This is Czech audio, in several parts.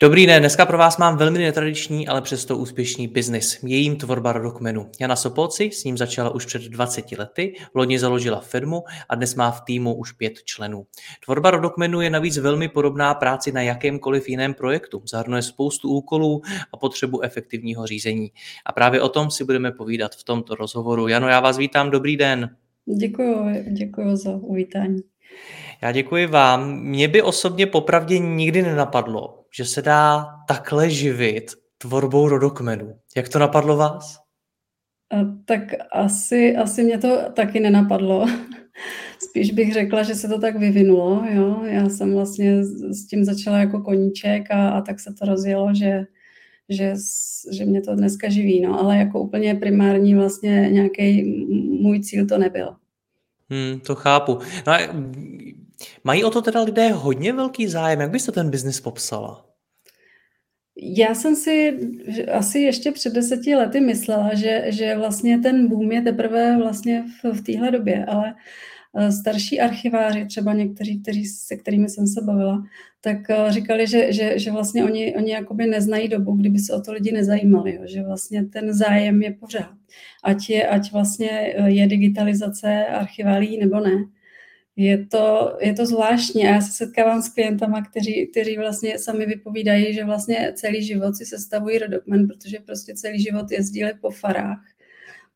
Dobrý den, dneska pro vás mám velmi netradiční, ale přesto úspěšný biznis. Je jím tvorba rodokmenu. Jana Sopolci s ním začala už před 20 lety, loni založila firmu a dnes má v týmu už pět členů. Tvorba rodokmenu je navíc velmi podobná práci na jakémkoliv jiném projektu. Zahrnuje spoustu úkolů a potřebu efektivního řízení. A právě o tom si budeme povídat v tomto rozhovoru. Jano, já vás vítám, dobrý den. Děkuji, děkuji za uvítání. Já děkuji vám. Mě by osobně popravdě nikdy nenapadlo, že se dá takhle živit tvorbou rodokmenu. Jak to napadlo vás? A, tak asi, asi mě to taky nenapadlo. Spíš bych řekla, že se to tak vyvinulo. Jo? Já jsem vlastně s tím začala jako koníček a, a tak se to rozjelo, že, že, že mě to dneska živí. No. Ale jako úplně primární vlastně nějaký můj cíl to nebyl. Hmm, to chápu. No a Mají o to teda lidé hodně velký zájem? Jak byste ten biznis popsala? Já jsem si asi ještě před deseti lety myslela, že, že vlastně ten boom je teprve vlastně v, v téhle době, ale eh, starší archiváři, třeba někteří, kteří, se kterými jsem se bavila, tak eh, říkali, že, že, že vlastně oni, oni jakoby neznají dobu, kdyby se o to lidi nezajímali, jo, že vlastně ten zájem je pořád. Ať, je, ať vlastně eh, je digitalizace archiválí nebo ne je to, je to zvláštní a já se setkávám s klientama, kteří, kteří vlastně sami vypovídají, že vlastně celý život si sestavují rodokmen, protože prostě celý život jezdili po farách,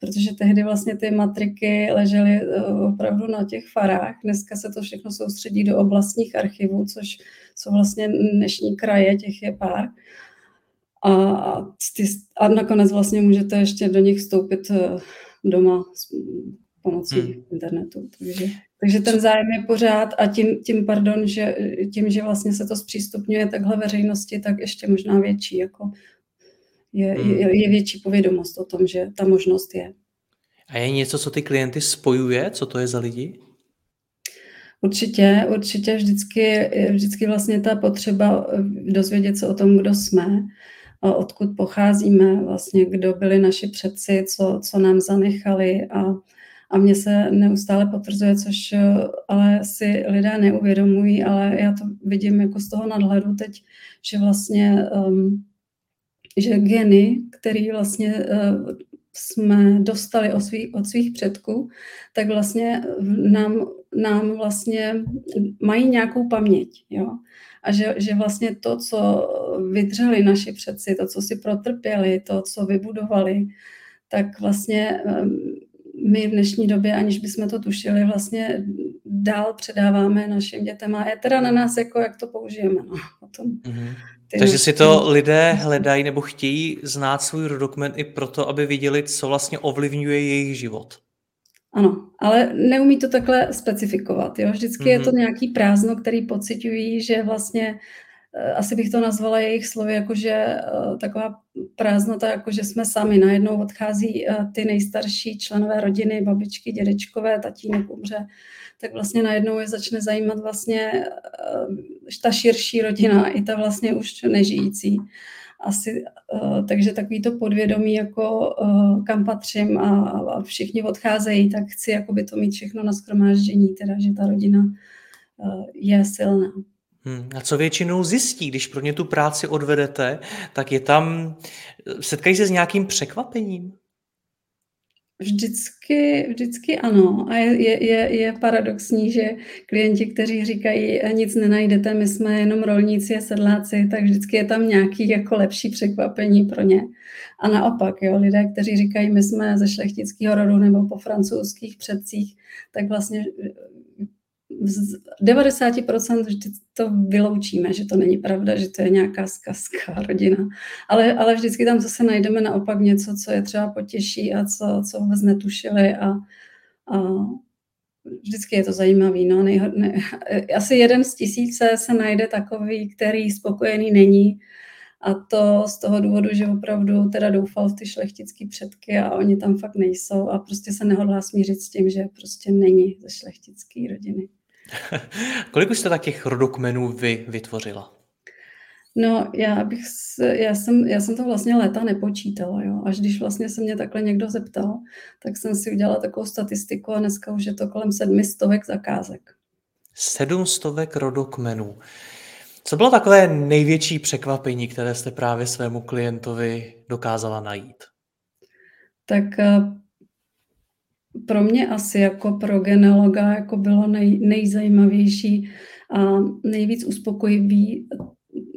protože tehdy vlastně ty matriky ležely eh, opravdu na těch farách. Dneska se to všechno soustředí do oblastních archivů, což jsou vlastně dnešní kraje, těch je pár. A, ty, a nakonec vlastně můžete ještě do nich vstoupit eh, doma pomocí hmm. internetu. Takže, takže ten zájem je pořád a tím, tím, pardon, že tím, že vlastně se to zpřístupňuje takhle veřejnosti, tak ještě možná větší, jako je, hmm. je, je větší povědomost o tom, že ta možnost je. A je něco, co ty klienty spojuje? Co to je za lidi? Určitě, určitě vždycky, vždycky vlastně ta potřeba dozvědět se o tom, kdo jsme, odkud pocházíme, vlastně kdo byli naši předci, co, co nám zanechali a a mně se neustále potvrzuje, což eh, ale si lidé neuvědomují, ale já to vidím jako z toho nadhledu teď, že vlastně um, že geny, který vlastně uh, jsme dostali od svých, od svých předků, tak vlastně nám, nám vlastně mají nějakou paměť. Jo? A že, že vlastně to, co vydřeli naši předci, to, co si protrpěli, to, co vybudovali, tak vlastně um, my v dnešní době, aniž bychom to tušili, vlastně dál předáváme našim dětem a je teda na nás, jako jak to použijeme. No, potom. Mm-hmm. Takže si to lidé hledají nebo chtějí znát svůj rodokument i proto, aby viděli, co vlastně ovlivňuje jejich život. Ano, ale neumí to takhle specifikovat. Jo? Vždycky mm-hmm. je to mhm. nějaký prázdno, který pocitují, že vlastně asi bych to nazvala jejich slovy, jakože eh, taková prázdnota, jakože jsme sami. Najednou odchází eh, ty nejstarší členové rodiny, babičky, dědečkové, tatínek umře, tak vlastně najednou je začne zajímat vlastně ta širší rodina, i ta vlastně už nežijící. Asi, takže takový to podvědomí, jako kam patřím a, a všichni odcházejí, tak chci jakoby to mít všechno na schromáždění, teda, že ta rodina je silná. Hmm. A co většinou zjistí, když pro ně tu práci odvedete, tak je tam, setkají se s nějakým překvapením? Vždycky, vždycky ano. A je, je, je paradoxní, že klienti, kteří říkají, nic nenajdete, my jsme jenom rolníci a sedláci, tak vždycky je tam nějaký jako lepší překvapení pro ně. A naopak, jo, lidé, kteří říkají, my jsme ze šlechtického rodu nebo po francouzských předcích, tak vlastně z 90% vždy to vyloučíme, že to není pravda, že to je nějaká zkazka rodina. Ale, ale vždycky tam zase najdeme naopak něco, co je třeba potěší a co, co vůbec netušili a, a vždycky je to zajímavý. No, asi jeden z tisíce se najde takový, který spokojený není. A to z toho důvodu, že opravdu teda doufal v ty šlechtické předky a oni tam fakt nejsou a prostě se nehodlá smířit s tím, že prostě není ze šlechtické rodiny. Kolik už jste takých rodokmenů vy vytvořila? No, já bych, já jsem, já jsem to vlastně léta nepočítala, jo. Až když vlastně se mě takhle někdo zeptal, tak jsem si udělala takovou statistiku a dneska už je to kolem sedmi stovek zakázek. Sedm stovek rodokmenů. Co bylo takové největší překvapení, které jste právě svému klientovi dokázala najít? Tak eh, pro mě asi jako pro genealoga jako bylo nej, nejzajímavější a nejvíc uspokojivý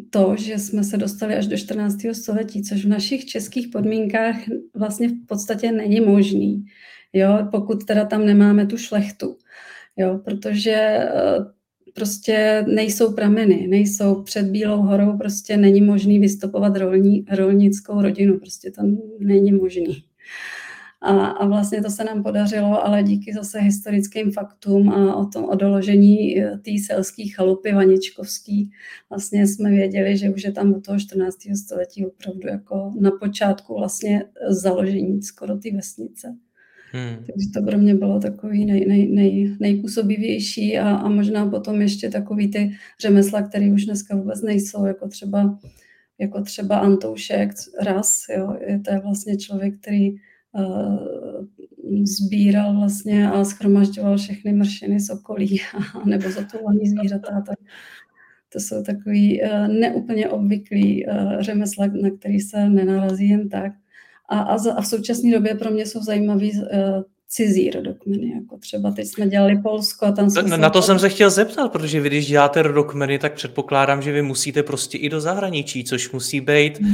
to, že jsme se dostali až do 14. století, což v našich českých podmínkách vlastně v podstatě není možný, jo, pokud teda tam nemáme tu šlechtu, jo, protože eh, prostě nejsou prameny, nejsou před Bílou horou, prostě není možný vystupovat rolní, rolnickou rodinu, prostě to není možný. A, a vlastně to se nám podařilo, ale díky zase historickým faktům a o tom o doložení e, té selské chalupy Vaničkovský, vlastně jsme věděli, že už je tam od toho 14. století opravdu jako na počátku vlastně založení skoro té vesnice. Hmm. Takže to pro mě bylo takový nej, nej, nej, nejpůsobivější a, a možná potom ještě takový ty řemesla, které už dneska vůbec nejsou, jako třeba, jako třeba Antoušek, ras, jo, je to je vlastně člověk, který sbíral vlastně a schromažďoval všechny mršiny z okolí nebo zotovaný zvířata. Tak to jsou takový uh, neúplně obvyklý uh, řemesla, na který se nenarazí jen tak. A, a, za, a v současné době pro mě jsou zajímavý uh, cizí rodokmeny, jako třeba teď jsme dělali Polsko a tam jsme Na, na to jsem se chtěl zeptat, protože vy když děláte rodokmeny, tak předpokládám, že vy musíte prostě i do zahraničí, což musí být hmm.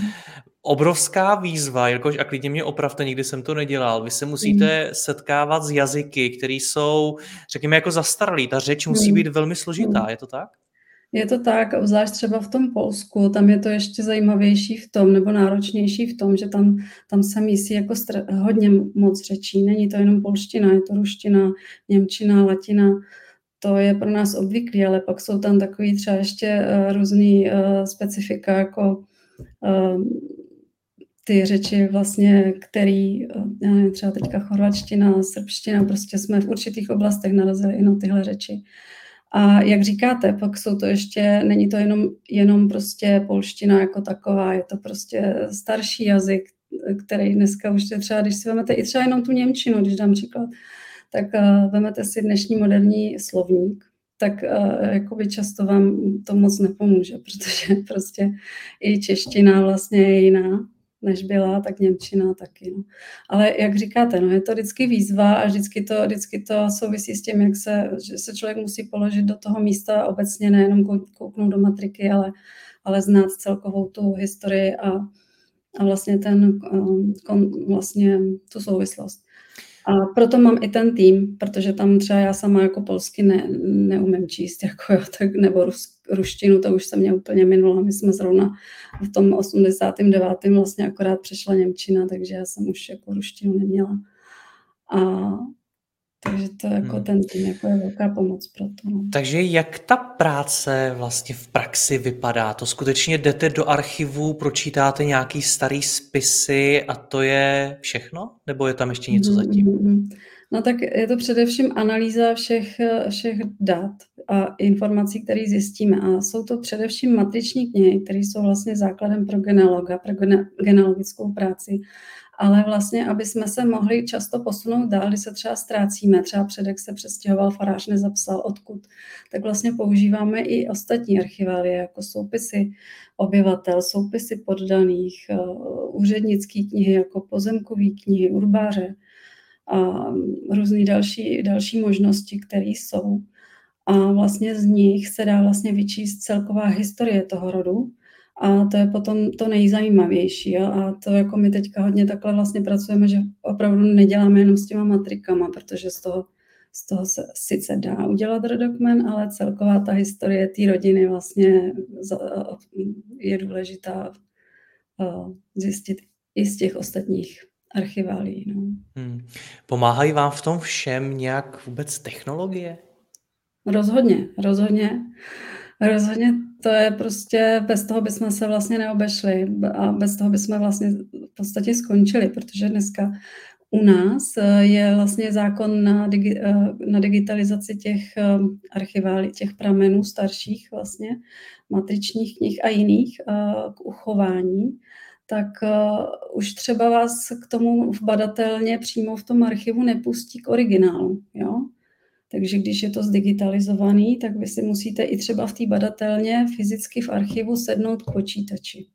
Obrovská výzva, jakož a klidně mě opravte, nikdy jsem to nedělal. Vy se musíte hmm. setkávat s jazyky, které jsou, řekněme, jako zastaralý. Ta řeč musí hmm. být velmi složitá, hmm. je to tak? Je to tak, obzvlášť třeba v tom Polsku, tam je to ještě zajímavější v tom, nebo náročnější v tom, že tam, tam se mísí jako stra- hodně moc řečí. Není to jenom polština, je to ruština, němčina, latina. To je pro nás obvyklý, ale pak jsou tam takový třeba ještě uh, různý uh, specifika, jako uh, ty řeči vlastně, který, uh, já nevím, třeba teďka chorvačtina, srbština, prostě jsme v určitých oblastech narazili i na tyhle řeči. A jak říkáte, pak jsou to ještě, není to jenom, jenom prostě polština jako taková, je to prostě starší jazyk, který dneska už je třeba, když si vezmete i třeba jenom tu Němčinu, když dám příklad, tak uh, vemete si dnešní moderní slovník, tak uh, jakoby často vám to moc nepomůže, protože prostě i čeština vlastně je jiná než byla, tak Němčina taky. No. Ale jak říkáte, no, je to vždycky výzva a vždycky to, vždycky to souvisí s tím, jak se, že se člověk musí položit do toho místa obecně, nejenom kouknout do matriky, ale, ale znát celkovou tu historii a, a vlastně, ten, um, kon, vlastně tu souvislost. A proto mám i ten tým, protože tam třeba já sama jako polsky ne, neumím číst, jako jo, tak, nebo rus, ruštinu, to už se mě úplně minula. My jsme zrovna v tom 89. vlastně akorát přešla Němčina, takže já jsem už jako ruštinu neměla. A takže to jako hmm. ten tým jako je velká pomoc pro to. No. Takže jak ta práce vlastně v praxi vypadá? To skutečně jdete do archivu, pročítáte nějaký starý spisy a to je všechno? Nebo je tam ještě něco hmm, zatím? Hmm, no tak je to především analýza všech, všech dat a informací, které zjistíme. A jsou to především matriční knihy, které jsou vlastně základem pro genealoga, pro genealogickou práci ale vlastně, aby jsme se mohli často posunout dál, když se třeba ztrácíme, třeba předek se přestěhoval, farář nezapsal odkud, tak vlastně používáme i ostatní archiválie, jako soupisy obyvatel, soupisy poddaných, eh, úřednické knihy, jako pozemkové knihy, urbáře a různé další, další možnosti, které jsou. A vlastně z nich se dá vlastně vyčíst celková historie toho rodu, a to je potom to nejzajímavější. Jo? A to jako my teďka hodně takhle vlastně pracujeme, že opravdu neděláme jenom s těma matrikama, protože z toho, z toho se sice dá udělat rodokmen, ale celková ta historie té rodiny vlastně je důležitá zjistit i z těch ostatních archiválí. No. Hmm. Pomáhají vám v tom všem nějak vůbec technologie? Rozhodně, rozhodně. Rozhodně to je prostě, bez toho bychom se vlastně neobešli a bez toho bychom vlastně v podstatě skončili, protože dneska u nás eh, je vlastně zákon na, digi, eh, na digitalizaci těch eh, archiválí, těch pramenů starších vlastně, matričních knih a jiných k uchování, tak už třeba vás k tomu v badatelně přímo v tom archivu nepustí k originálu. Jo? Takže když je to zdigitalizovaný, tak vy si musíte i třeba v té badatelně fyzicky v archivu sednout k počítači.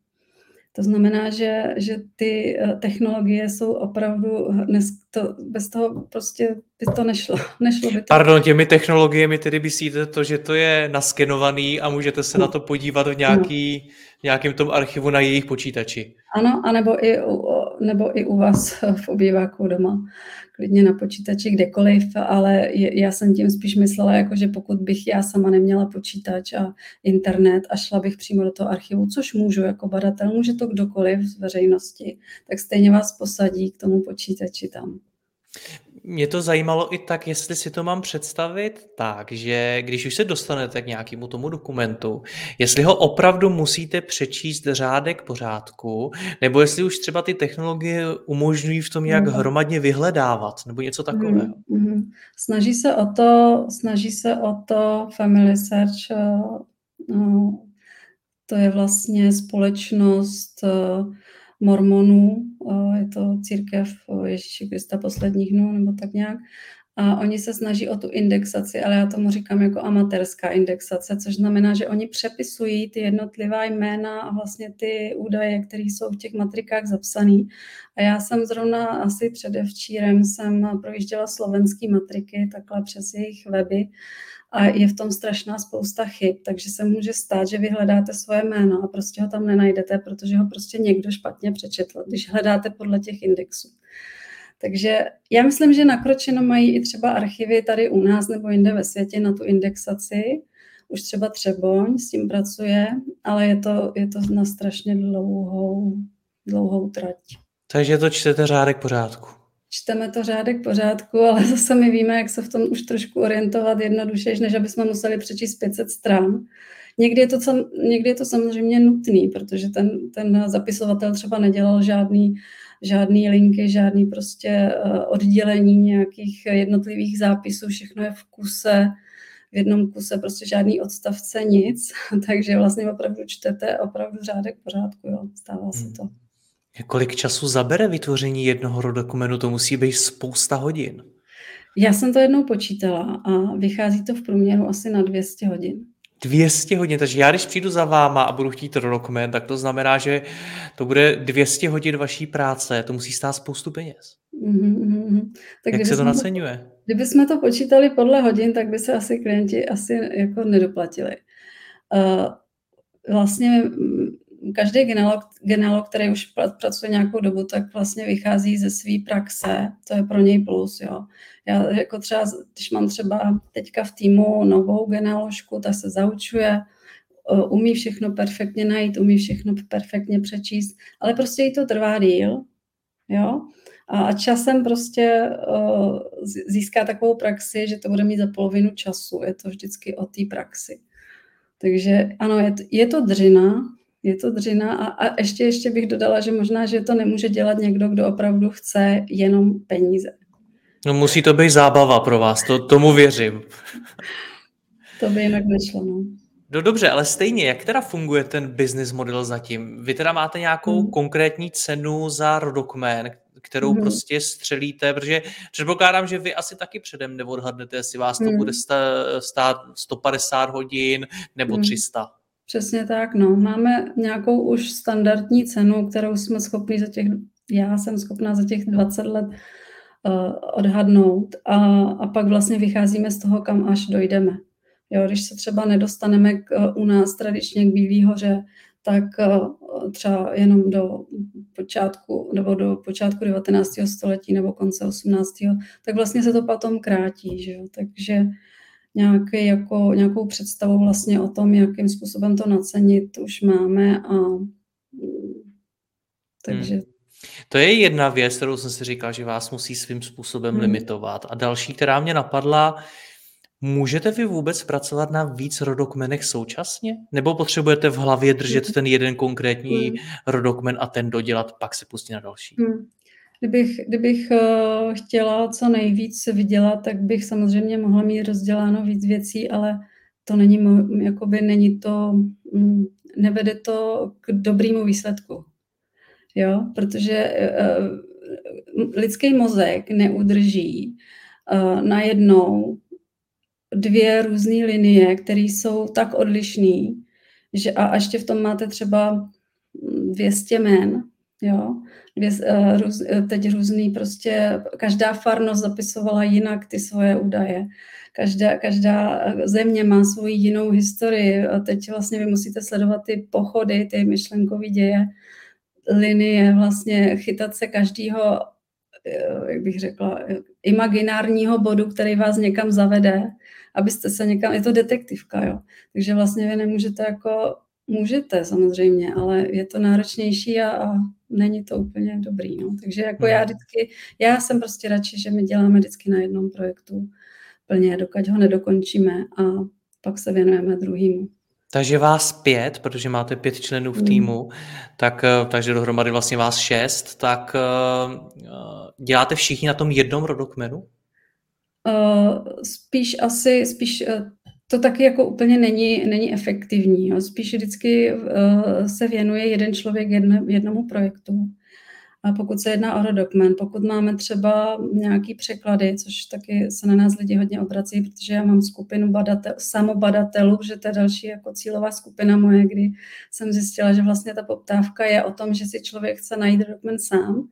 To znamená, že, že ty eh, technologie jsou opravdu, dnes to, bez toho prostě by to nešlo. nešlo by to. Pardon, těmi technologiemi tedy myslíte to, že to je naskenovaný a můžete se no. na to podívat v nějaký, no. nějakém tom archivu na jejich počítači. Ano, anebo i, nebo i u vás v obýváku doma klidně na počítači kdekoliv, ale já jsem tím spíš myslela, jako že pokud bych já sama neměla počítač a internet a šla bych přímo do toho archivu, což můžu jako badatel, může to kdokoliv z veřejnosti, tak stejně vás posadí k tomu počítači tam. Mě to zajímalo i tak, jestli si to mám představit tak, že když už se dostanete k nějakému tomu dokumentu, jestli ho opravdu musíte přečíst řádek pořádku, nebo jestli už třeba ty technologie umožňují v tom, jak mm. hromadně vyhledávat, nebo něco mhm, takového. Mm-hmm. Snaží se o to, snaží se o to Family Search, eh, no, to je vlastně společnost uh, mormonů, je to církev Ježíše Krista posledních dnů, nebo tak nějak. A oni se snaží o tu indexaci, ale já tomu říkám jako amatérská indexace, což znamená, že oni přepisují ty jednotlivá jména a vlastně ty údaje, které jsou v těch matrikách zapsané. A já jsem zrovna asi předevčírem jsem projížděla slovenský matriky takhle přes jejich weby a je v tom strašná spousta chyb, takže se může stát, že vy hledáte svoje jméno a prostě ho tam nenajdete, protože ho prostě někdo špatně přečetl, když hledáte podle těch indexů. Takže já myslím, že nakročeno mají i třeba archivy tady u nás nebo jinde ve světě na tu indexaci. Už třeba Třeboň s tím pracuje, ale je to, je to na strašně dlouhou, dlouhou trať. Takže to čtete řádek pořádku čteme to řádek pořádku, ale zase my víme, jak se v tom už trošku orientovat jednoduše, než aby jsme museli přečíst 500 stran. Někdy je to, někdy je to samozřejmě nutný, protože ten, ten zapisovatel třeba nedělal žádný, žádný linky, žádný prostě eh, oddělení nějakých jednotlivých zápisů, všechno je v kuse, v jednom kuse prostě žádný odstavce, nic, takže vlastně opravdu čtete opravdu řádek pořádku, jo, stává se hmm. to. Kolik času zabere vytvoření jednoho dokumentu? To musí být spousta hodin. Já jsem to jednou počítala a vychází to v průměru asi na 200 hodin. 200 hodin, takže já když přijdu za váma a budu chtít dokument, tak to znamená, že to bude 200 hodin vaší práce, to musí stát spoustu peněz. Mm-hmm. Tak Jak se to naceňuje? To, kdybychom to počítali podle hodin, tak by se asi klienti asi jako nedoplatili. Uh, vlastně každý genealog, genealog, který už pracuje nějakou dobu, tak vlastně vychází ze své praxe, to je pro něj plus, jo. Já jako třeba, když mám třeba teďka v týmu novou genealožku, ta se zaučuje, umí všechno perfektně najít, umí všechno perfektně přečíst, ale prostě jí to trvá díl, jo. A časem prostě získá takovou praxi, že to bude mít za polovinu času. Je to vždycky o té praxi. Takže ano, je to, je to dřina, je to dřina a, a ještě, ještě bych dodala, že možná, že to nemůže dělat někdo, kdo opravdu chce jenom peníze. No musí to být zábava pro vás, to, tomu věřím. to by jinak nešlo, no. No dobře, ale stejně, jak teda funguje ten business model zatím? Vy teda máte nějakou hmm. konkrétní cenu za rodokmen, kterou hmm. prostě střelíte, protože předpokládám, že vy asi taky předem neodhadnete, jestli vás to hmm. bude stát 150 hodin nebo hmm. 300. Přesně tak, no. Máme nějakou už standardní cenu, kterou jsme schopni za těch, já jsem schopná za těch 20 let uh, odhadnout a, a pak vlastně vycházíme z toho, kam až dojdeme. Jo, když se třeba nedostaneme k, uh, u nás tradičně k Bílý hoře, tak uh, třeba jenom do počátku, nebo do počátku 19. století nebo konce 18. tak vlastně se to potom krátí, že jo? takže nějaký, jako, nějakou představu vlastně o tom, jakým způsobem to nacenit, už máme a takže... Hmm. To je jedna věc, kterou jsem si říkal, že vás musí svým způsobem hmm. limitovat. A další, která mě napadla, můžete vy vůbec pracovat na víc rodokmenech současně? Nebo potřebujete v hlavě držet hmm. ten jeden konkrétní hmm. rodokmen a ten dodělat, pak se pustit na další? Hmm. Kdybych, kdybych uh, chtěla co nejvíc vydělat, tak bych samozřejmě mohla mít rozděláno víc věcí, ale to není, jakoby není to, mm, nevede to k dobrému výsledku. Jo, protože uh, lidský mozek neudrží najednou dvě různé linie, které jsou tak odlišné, že a ještě v tom máte třeba 200 men, jo, dvě, uh, růz, teď různý prostě, každá farnost zapisovala jinak ty svoje údaje. Každá, každá země má svoji jinou historii a teď vlastně vy musíte sledovat ty pochody, ty myšlenkové děje, linie, vlastně chytat se každého, eh, jak bych řekla, imaginárního bodu, který vás někam zavede, abyste se někam, je to detektivka, jo. Takže vlastně vy nemůžete jako, můžete samozřejmě, ale je to náročnější a, a není to úplně dobrý, no. Takže jako já hmm. vždycky, já jsem prostě radši, že my děláme vždycky na jednom projektu plně, dokud ho nedokončíme a pak se věnujeme druhýmu. Takže vás pět, protože máte pět členů v hmm. týmu, tak, eh, takže dohromady vlastně vás šest, tak uh, děláte všichni na tom jednom rodokmenu? Uh, spíš asi, spíš uh, to taky jako úplně není, není efektivní. Jo. Spíš vždycky uh, se věnuje jeden člověk jedne, jednomu projektu. A pokud se jedná o rodokmen, pokud máme třeba nějaký překlady, což taky se na nás lidi hodně obrací, protože já mám skupinu badatel, samobadatelů, že to je další jako cílová skupina moje, kdy jsem zjistila, že vlastně ta poptávka je o tom, že si člověk chce najít rodokmen sám,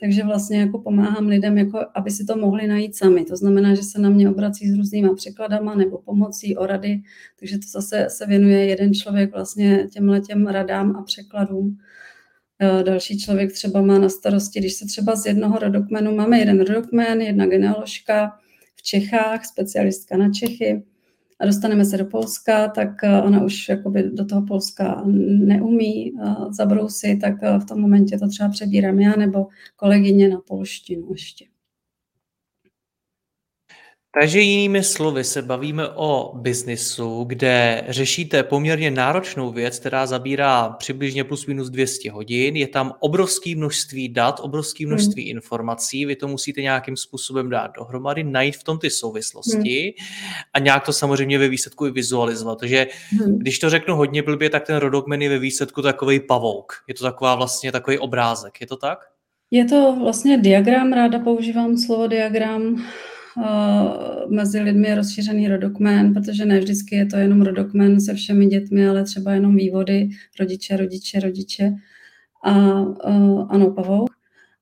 takže vlastně jako pomáhám lidem, jako aby si to mohli najít sami. To znamená, že se na mě obrací s různýma překladama nebo pomocí o rady, takže to zase se věnuje jeden člověk vlastně těmhle těm radám a překladům. Eh, další člověk třeba má na starosti, když se třeba z jednoho rodokmenu, máme jeden rodokmen, jedna genealožka v Čechách, specialistka na Čechy, a dostaneme se do Polska, tak eh, ona už jakoby do toho Polska neumí eh, zabrousit, tak v tom momentě to třeba přebírám já nebo kolegyně na polštinu ještě. Takže jinými slovy se bavíme o biznisu, kde řešíte poměrně náročnou věc, která zabírá přibližně plus minus 200 hodin. Je tam obrovské množství dat, obrovské množství hmm. informací. Vy to musíte nějakým způsobem dát dohromady, najít v tom ty souvislosti hmm. a nějak to samozřejmě ve výsledku i vizualizovat. Takže hmm. když to řeknu hodně blbě, tak ten rodokmen je ve výsledku takový pavouk. Je to taková vlastně takový obrázek. Je to tak? Je to vlastně diagram, ráda používám slovo diagram mezi lidmi je rozšířený rodokmen, protože ne vždycky je to jenom rodokmen se všemi dětmi, ale třeba jenom vývody, rodiče, rodiče, rodiče a ano, pavouk.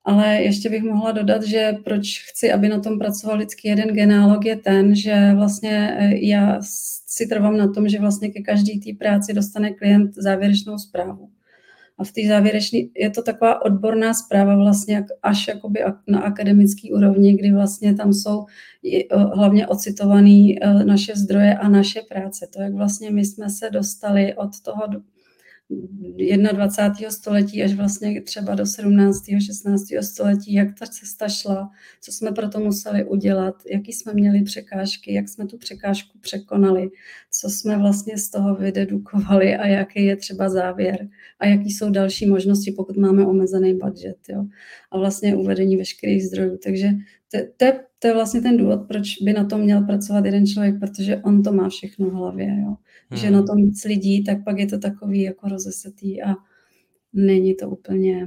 Ale ještě bych mohla dodat, že proč chci, aby na tom pracoval vždycky jeden genealog, je ten, že vlastně e, já si trvám na tom, že vlastně ke každý té práci dostane klient závěrečnou zprávu. A v té závěrečné je to taková odborná zpráva vlastně až jakoby na akademický úrovni, kdy vlastně tam jsou hlavně ocitované e, naše zdroje a naše práce. To, jak vlastně my jsme se dostali od toho 21. století až vlastně třeba do 17. 16. století, jak ta cesta šla, co jsme pro to museli udělat, jaký jsme měli překážky, jak jsme tu překážku překonali, co jsme vlastně z toho vydedukovali a jaký je třeba závěr a jaký jsou další možnosti, pokud máme omezený budget. Jo? A vlastně uvedení veškerých zdrojů. Takže to, to, to je vlastně ten důvod, proč by na tom měl pracovat jeden člověk, protože on to má všechno v hlavě. Jo? Hmm. Že na tom víc lidí, tak pak je to takový jako rozesetý a není to úplně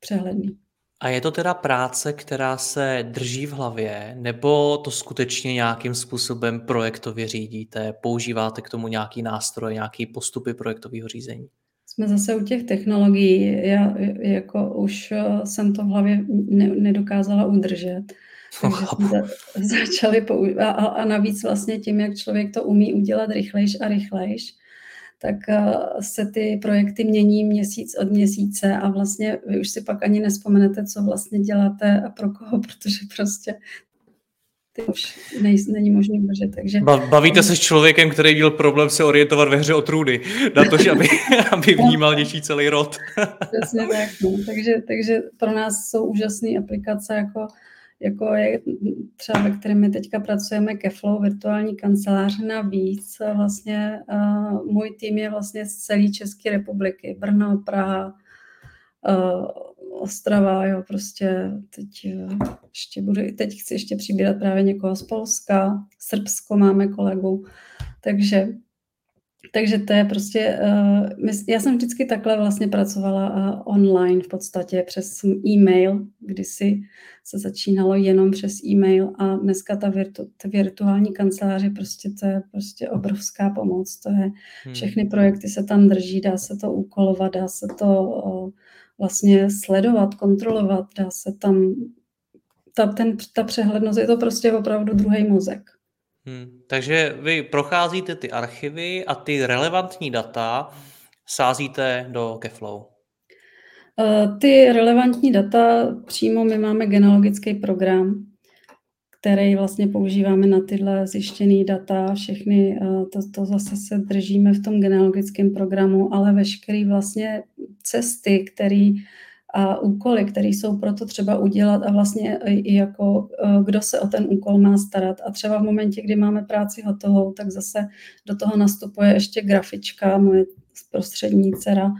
přehledný. A je to teda práce, která se drží v hlavě, nebo to skutečně nějakým způsobem projektově řídíte, používáte k tomu nějaký nástroj, nějaký postupy projektového řízení? Jsme zase u těch technologií. Já jako už eh, jsem to v hlavě ne, nedokázala udržet. Začali používat. A, a navíc vlastně tím, jak člověk to umí udělat rychlejš a rychlejš, tak uh, se ty projekty mění měsíc od měsíce a vlastně vy už si pak ani nespomenete, co vlastně děláte a pro koho, protože prostě ty už nej, není možný držet. Takže... Bavíte se s člověkem, který měl problém se orientovat ve hře o trůny, na to, že aby, aby vnímal něčí celý rod. Přesně tak. No. Takže, takže pro nás jsou úžasné aplikace jako jako je třeba, ve kterém my teďka pracujeme ke Flow, virtuální kanceláře navíc. Vlastně uh, můj tým je vlastně z celé České republiky, Brno, Praha, uh, Ostrava, jo, prostě teď ještě budu, teď chci ještě přibírat právě někoho z Polska, Srbsko máme kolegu, takže takže to je prostě, uh, já jsem vždycky takhle vlastně pracovala uh, online v podstatě přes e-mail, kdysi se začínalo jenom přes e-mail a dneska ta, virtu, ta virtuální kanceláře prostě to je prostě obrovská pomoc. To je, hmm. všechny projekty se tam drží, dá se to úkolovat, dá se to uh, vlastně sledovat, kontrolovat, dá se tam, ta, ten, ta přehlednost, je to prostě opravdu druhý mozek. Hmm. Takže vy procházíte ty archivy a ty relevantní data sázíte do Keflow. Eh, ty relevantní data přímo my máme genealogický program, který vlastně používáme na tyhle zjištěné data. Všechny, eh, to, to zase se držíme v tom genealogickém programu, ale veškeré vlastně cesty, které a úkoly, které jsou proto třeba udělat a vlastně i jako e, kdo se o ten úkol má starat. A třeba v momentě, kdy máme práci hotovou, tak zase do toho nastupuje ještě grafička, moje prostřední dcera,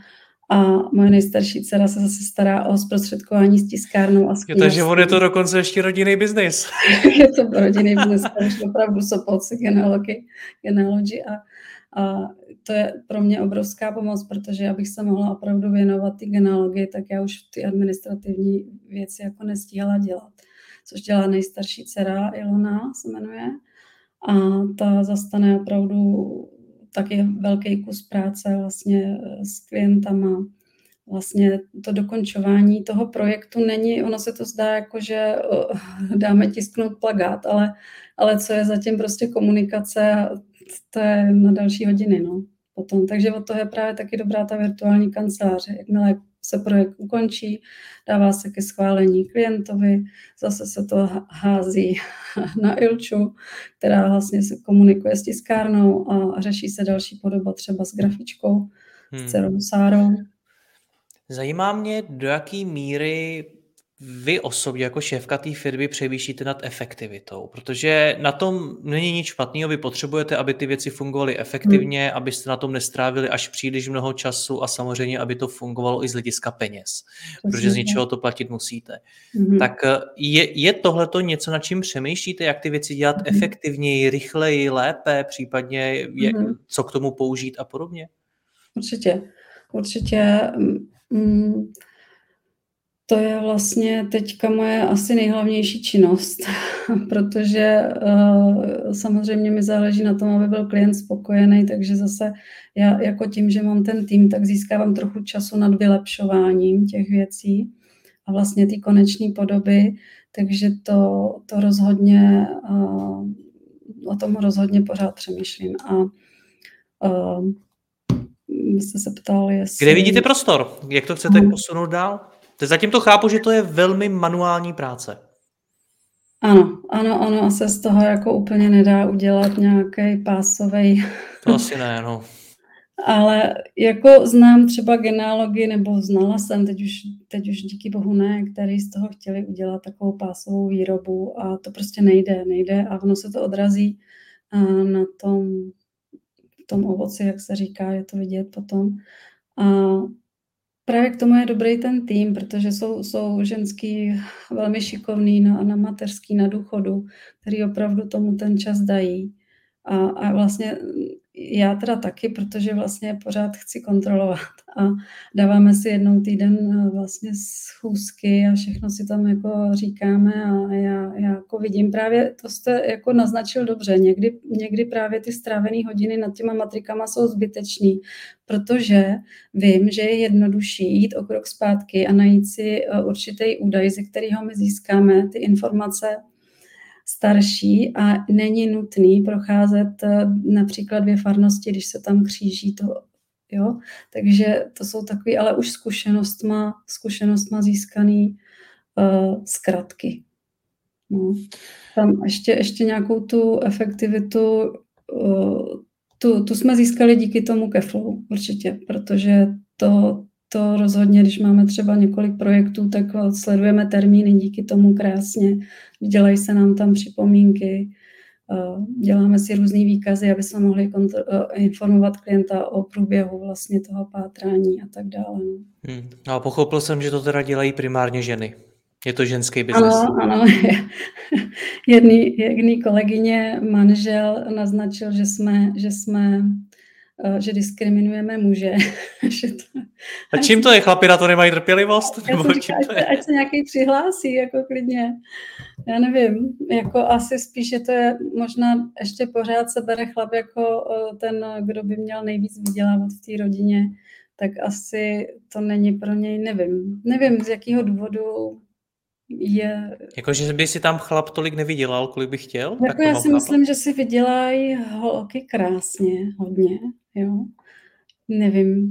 a moje nejstarší dcera se zase stará o zprostředkování s tiskárnou a s Takže on je to dokonce ještě rodinný biznis. je to rodinný biznis, už opravdu Sopolci genealogy, genealogy a, a to je pro mě obrovská pomoc, protože abych se mohla opravdu věnovat ty genealogii, tak já už ty administrativní věci jako nestíhala dělat. Což dělá nejstarší dcera Ilona, se jmenuje. A ta zastane opravdu taky velký kus práce vlastně s klientama. Vlastně to dokončování toho projektu není, ono se to zdá jako, že eh, dáme tisknout plagát, ale, ale co je zatím prostě komunikace, to je na další hodiny. No potom. Takže od toho je právě taky dobrá ta virtuální kanceláře. Jakmile se projekt ukončí, dává se ke schválení klientovi, zase se to hází na Ilču, která vlastně se komunikuje s tiskárnou a řeší se další podoba třeba s grafičkou, hmm. s dcerou Sárou. Zajímá mě, do jaké míry vy osobně jako šéfka té firmy přemýšlíte nad efektivitou, protože na tom není nic špatného, vy potřebujete, aby ty věci fungovaly efektivně, hmm. abyste na tom nestrávili až příliš mnoho času a samozřejmě, aby to fungovalo i z hlediska peněz, to protože z něčeho to platit musíte. Hmm. Tak eh, je, je tohleto něco, na čím přemýšlíte, jak ty věci dělat hmm. efektivněji, rychleji, lépe, případně je, hmm. co k tomu použít a podobně? Určitě, určitě. Mm, to je vlastně teďka moje asi nejhlavnější činnost, protože uh, samozřejmě mi záleží na tom, aby byl klient spokojený, takže zase já jako tím, že mám ten tým, tak získávám trochu času nad vylepšováním těch věcí a vlastně ty konečné podoby, takže to, to rozhodně, uh, o tom rozhodně pořád přemýšlím. A uh, jste se ptal, jestli... Kde vidíte prostor? Jak to chcete posunout dál? Zatím to chápu, že to je velmi manuální práce. Ano, ano, ano, a se z toho jako úplně nedá udělat nějaký pásový. To asi ne, no. Ale jako znám třeba genealogii, nebo znala jsem, teď už, teď už díky bohu ne, který z toho chtěli udělat takovou pásovou výrobu a to prostě nejde, nejde a ono se to odrazí na tom, tom ovoci, jak se říká, je to vidět potom. A Právě k tomu je dobrý ten tým, protože jsou, jsou ženský velmi šikovný na, na mateřský, na důchodu, který opravdu tomu ten čas dají. A, a vlastně já teda taky, protože vlastně pořád chci kontrolovat a dáváme si jednou týden eh, vlastně schůzky a všechno si tam jako říkáme a já, já jako vidím právě, to jste jako naznačil dobře, někdy, někdy právě ty strávené hodiny nad těma matrikama jsou zbytečný, protože vím, že je jednodušší jít o krok zpátky a najít si eh, určitý údaj, ze kterého my získáme ty informace starší a není nutný procházet eh, například dvě farnosti, když se tam kříží to, jo. Takže to jsou takové, ale už zkušenost má, zkušenost má získaný uh, zkratky. No. Tam ještě, ještě nějakou tu efektivitu, tu, tu jsme získali díky tomu Keflu určitě, protože to, to rozhodně, když máme třeba několik projektů, tak sledujeme termíny díky tomu krásně. Dělají se nám tam připomínky, děláme si různé výkazy, aby jsme mohli informovat klienta o průběhu vlastně toho pátrání a tak dále. No. Hmm. A pochopil jsem, že to teda dělají primárně ženy. Je to ženský biznes. Ano, ano. Jedný, jedný kolegyně manžel naznačil, že jsme, že jsme Eh, že diskriminujeme muže. že to, a čím to je? Chlapi na to nemají trpělivost? Nebo říkala, čím to je? Ať se nějaký přihlásí, jako klidně. Já nevím, jako asi spíš je to je, možná ještě pořád se bere chlap jako eh, ten, kdo by měl nejvíc vydělávat v té rodině, tak asi to není pro něj, nevím. Nevím, z jakého důvodu je... Jakože by si tam chlap tolik nevydělal, kolik by chtěl? Jako já si chápat? myslím, že si vydělají holky krásně, hodně, jo. Nevím,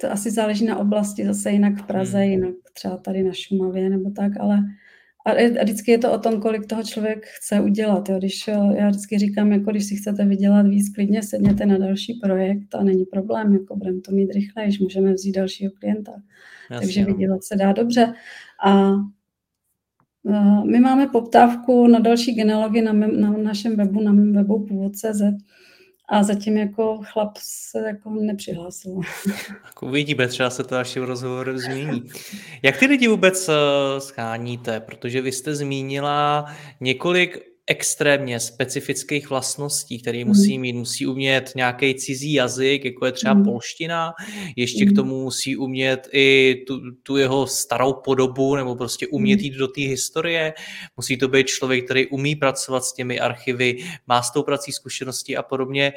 to asi záleží na oblasti, zase jinak v Praze, hmm. jinak třeba tady na Šumavě nebo tak, ale a vždycky je to o tom, kolik toho člověk chce udělat. Jo. Když, já vždycky říkám, jako když si chcete vydělat víc, klidně sedněte na další projekt a není problém, jako budeme to mít rychlejš, můžeme vzít dalšího klienta. Jasně, Takže vydělat se dá dobře. A Eh, my máme poptávku na další genealogii na, na našem webu, na mém webu původ.cz a zatím jako chlap se jako nepřihlásil. Tak uvidíme, třeba se to až v rozhovoru změní. Jak ty lidi vůbec eh, scháníte? Protože vy jste zmínila několik extrémně specifických vlastností, které musí mhm. mít. Musí umět nějaký cizí jazyk, jako je třeba mm. polština, ještě k mhm. tomu musí umět i tu, tu jeho starou podobu, nebo prostě umět mhm. jít do té historie. Musí to být člověk, který umí pracovat s těmi archivy, má s tou prací zkušenosti a podobně.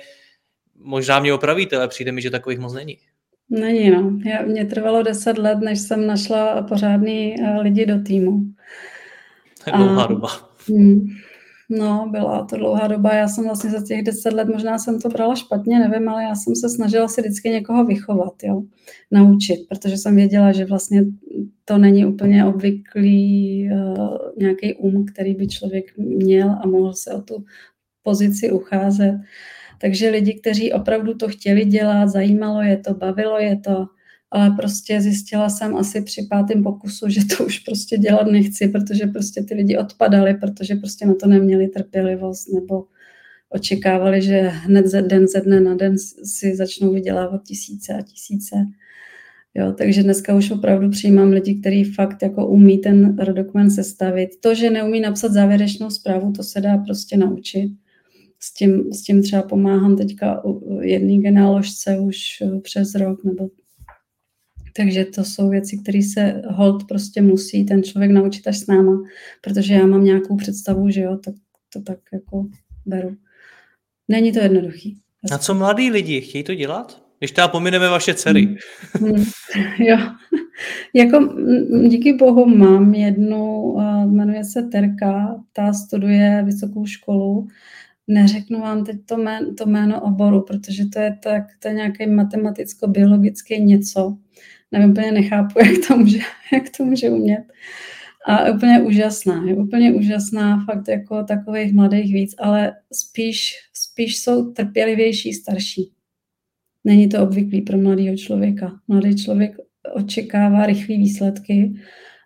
Možná mě opravíte, ale přijde mi, že takových moc není. Není, no. Já, mě trvalo deset let, než jsem našla pořádný uh, lidi do týmu. To je dlouhá doba. Hmm. No, byla to dlouhá doba. Já jsem vlastně za těch deset let, možná jsem to brala špatně, nevím, ale já jsem se snažila si vždycky někoho vychovat, jo, naučit, protože jsem věděla, že vlastně to není úplně obvyklý uh, nějaký um, který by člověk měl a mohl se o tu pozici ucházet. Takže lidi, kteří opravdu to chtěli dělat, zajímalo je to, bavilo je to, ale prostě zjistila jsem asi při pátém pokusu, že to už prostě dělat nechci, protože prostě ty lidi odpadali, protože prostě na to neměli trpělivost nebo očekávali, že hned ze den ze dne na den si začnou vydělávat tisíce a tisíce. Jo, takže dneska už opravdu přijímám lidi, kteří fakt jako umí ten dokument sestavit. To, že neumí napsat závěrečnou zprávu, to se dá prostě naučit. S tím, s tím třeba pomáhám teďka jedné genealožce už přes rok nebo takže to jsou věci, které se hold prostě musí ten člověk naučit až s náma, protože já mám nějakou představu, že jo, tak to tak jako beru. Není to jednoduchý. A co mladí lidi, chtějí to dělat? Když teda pomineme vaše dcery. Hmm. Hmm. Jo, jako díky bohu mám jednu, jmenuje se Terka, ta studuje vysokou školu. Neřeknu vám teď to jméno, to jméno oboru, protože to je, tak, to je nějaký matematicko-biologický něco nevím, úplně nechápu, jak to může, jak to může umět. A úplně úžasná, je úplně úžasná, fakt jako takových mladých víc, ale spíš, spíš jsou trpělivější starší. Není to obvyklý pro mladého člověka. Mladý člověk očekává rychlé výsledky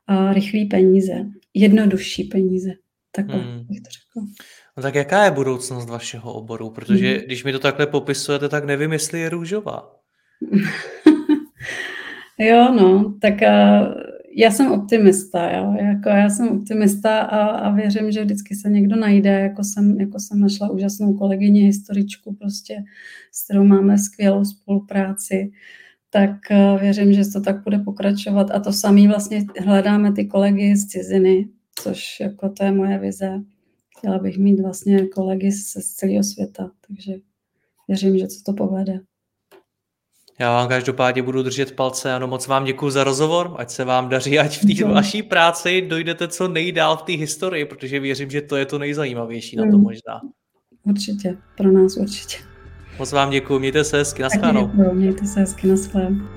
a rychlé peníze. Jednodušší peníze. Takhle hmm. bych to řekla. No tak jaká je budoucnost vašeho oboru? Protože hmm. když mi to takhle popisujete, tak nevím, jestli je růžová. Jo, no, tak uh, já jsem optimista, jo, jako já jsem optimista a, a věřím, že vždycky se někdo najde, jako jsem, jako jsem našla úžasnou kolegyni, historičku prostě, s kterou máme skvělou spolupráci, tak věřím, že to tak bude pokračovat a to samý vlastně hledáme ty kolegy z ciziny, což jako to je moje vize. Chtěla bych mít vlastně kolegy z, z celého světa, takže věřím, že se to povede. Já vám každopádně budu držet palce, ano, moc vám děkuji za rozhovor, ať se vám daří, ať v té vaší práci dojdete co nejdál v té historii, protože věřím, že to je to nejzajímavější na to hmm. možná. Určitě, pro nás určitě. Moc vám děkuji, mějte se hezky, naschledanou. Mějte se hezky, naschledanou.